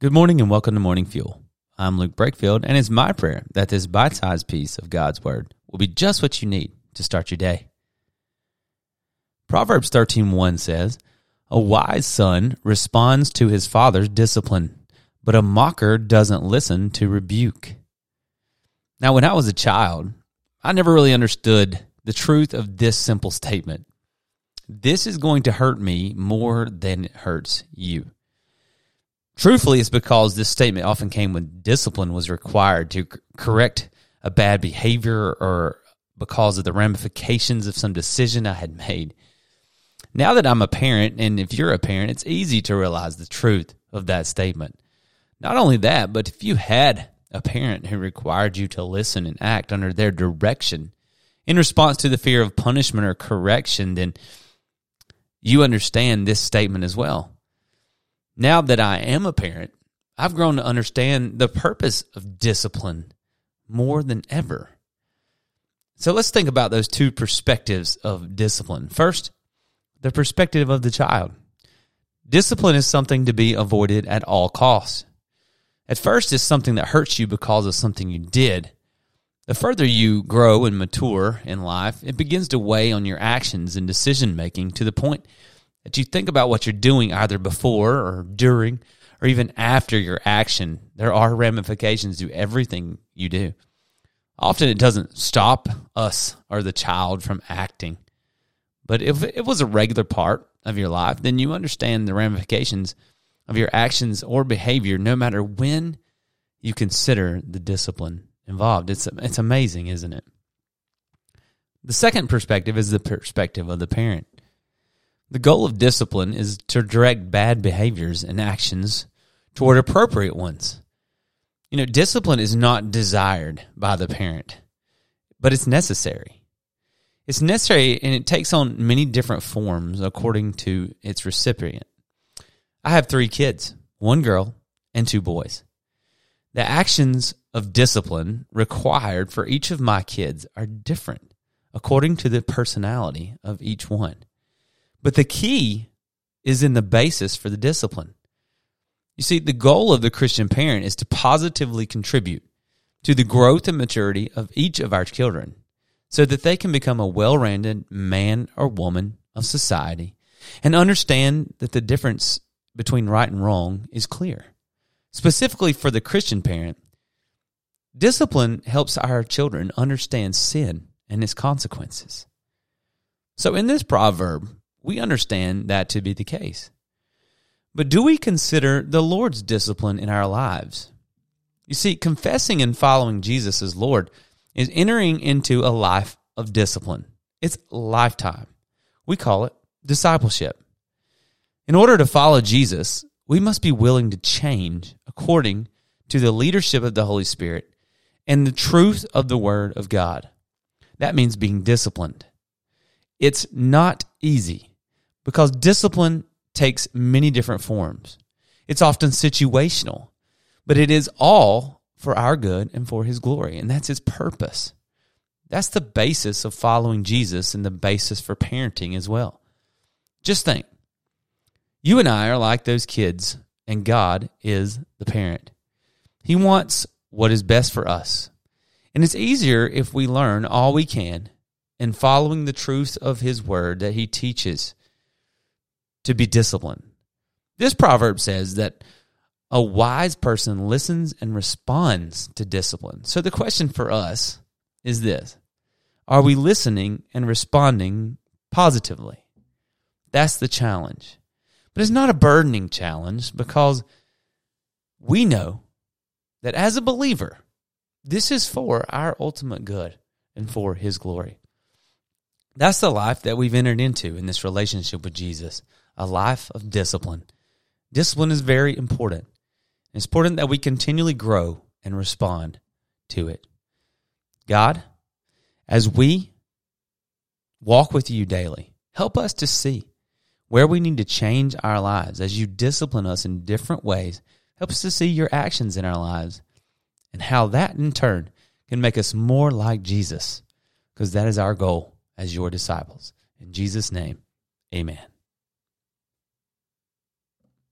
Good morning and welcome to Morning Fuel. I'm Luke Brakefield, and it's my prayer that this bite sized piece of God's Word will be just what you need to start your day. Proverbs 13.1 says, A wise son responds to his father's discipline, but a mocker doesn't listen to rebuke. Now, when I was a child, I never really understood the truth of this simple statement. This is going to hurt me more than it hurts you. Truthfully, it's because this statement often came when discipline was required to correct a bad behavior or because of the ramifications of some decision I had made. Now that I'm a parent, and if you're a parent, it's easy to realize the truth of that statement. Not only that, but if you had a parent who required you to listen and act under their direction in response to the fear of punishment or correction, then you understand this statement as well now that I am a parent, I've grown to understand the purpose of discipline more than ever. So let's think about those two perspectives of discipline. First, the perspective of the child. Discipline is something to be avoided at all costs. At first, it's something that hurts you because of something you did. The further you grow and mature in life, it begins to weigh on your actions and decision making to the point that you think about what you're doing either before or during or even after your action. There are ramifications to everything you do. Often it doesn't stop us or the child from acting. But if it was a regular part of your life, then you understand the ramifications of your actions or behavior no matter when you consider the discipline involved. It's it's amazing, isn't it? The second perspective is the perspective of the parent. The goal of discipline is to direct bad behaviors and actions toward appropriate ones. You know, discipline is not desired by the parent, but it's necessary. It's necessary and it takes on many different forms according to its recipient. I have three kids one girl and two boys. The actions of discipline required for each of my kids are different according to the personality of each one. But the key is in the basis for the discipline. You see, the goal of the Christian parent is to positively contribute to the growth and maturity of each of our children so that they can become a well rounded man or woman of society and understand that the difference between right and wrong is clear. Specifically for the Christian parent, discipline helps our children understand sin and its consequences. So in this proverb, we understand that to be the case. But do we consider the Lord's discipline in our lives? You see, confessing and following Jesus as Lord is entering into a life of discipline. It's lifetime. We call it discipleship. In order to follow Jesus, we must be willing to change according to the leadership of the Holy Spirit and the truth of the Word of God. That means being disciplined. It's not easy because discipline takes many different forms. It's often situational, but it is all for our good and for his glory, and that's his purpose. That's the basis of following Jesus and the basis for parenting as well. Just think you and I are like those kids, and God is the parent. He wants what is best for us. And it's easier if we learn all we can in following the truth of His Word that He teaches to be disciplined. This proverb says that a wise person listens and responds to discipline. So the question for us is this Are we listening and responding positively? That's the challenge. But it's not a burdening challenge because we know that as a believer, this is for our ultimate good and for His glory. That's the life that we've entered into in this relationship with Jesus a life of discipline. Discipline is very important. It's important that we continually grow and respond to it. God, as we walk with you daily, help us to see where we need to change our lives as you discipline us in different ways. Help us to see your actions in our lives and how that in turn can make us more like Jesus, because that is our goal as your disciples. In Jesus' name, amen.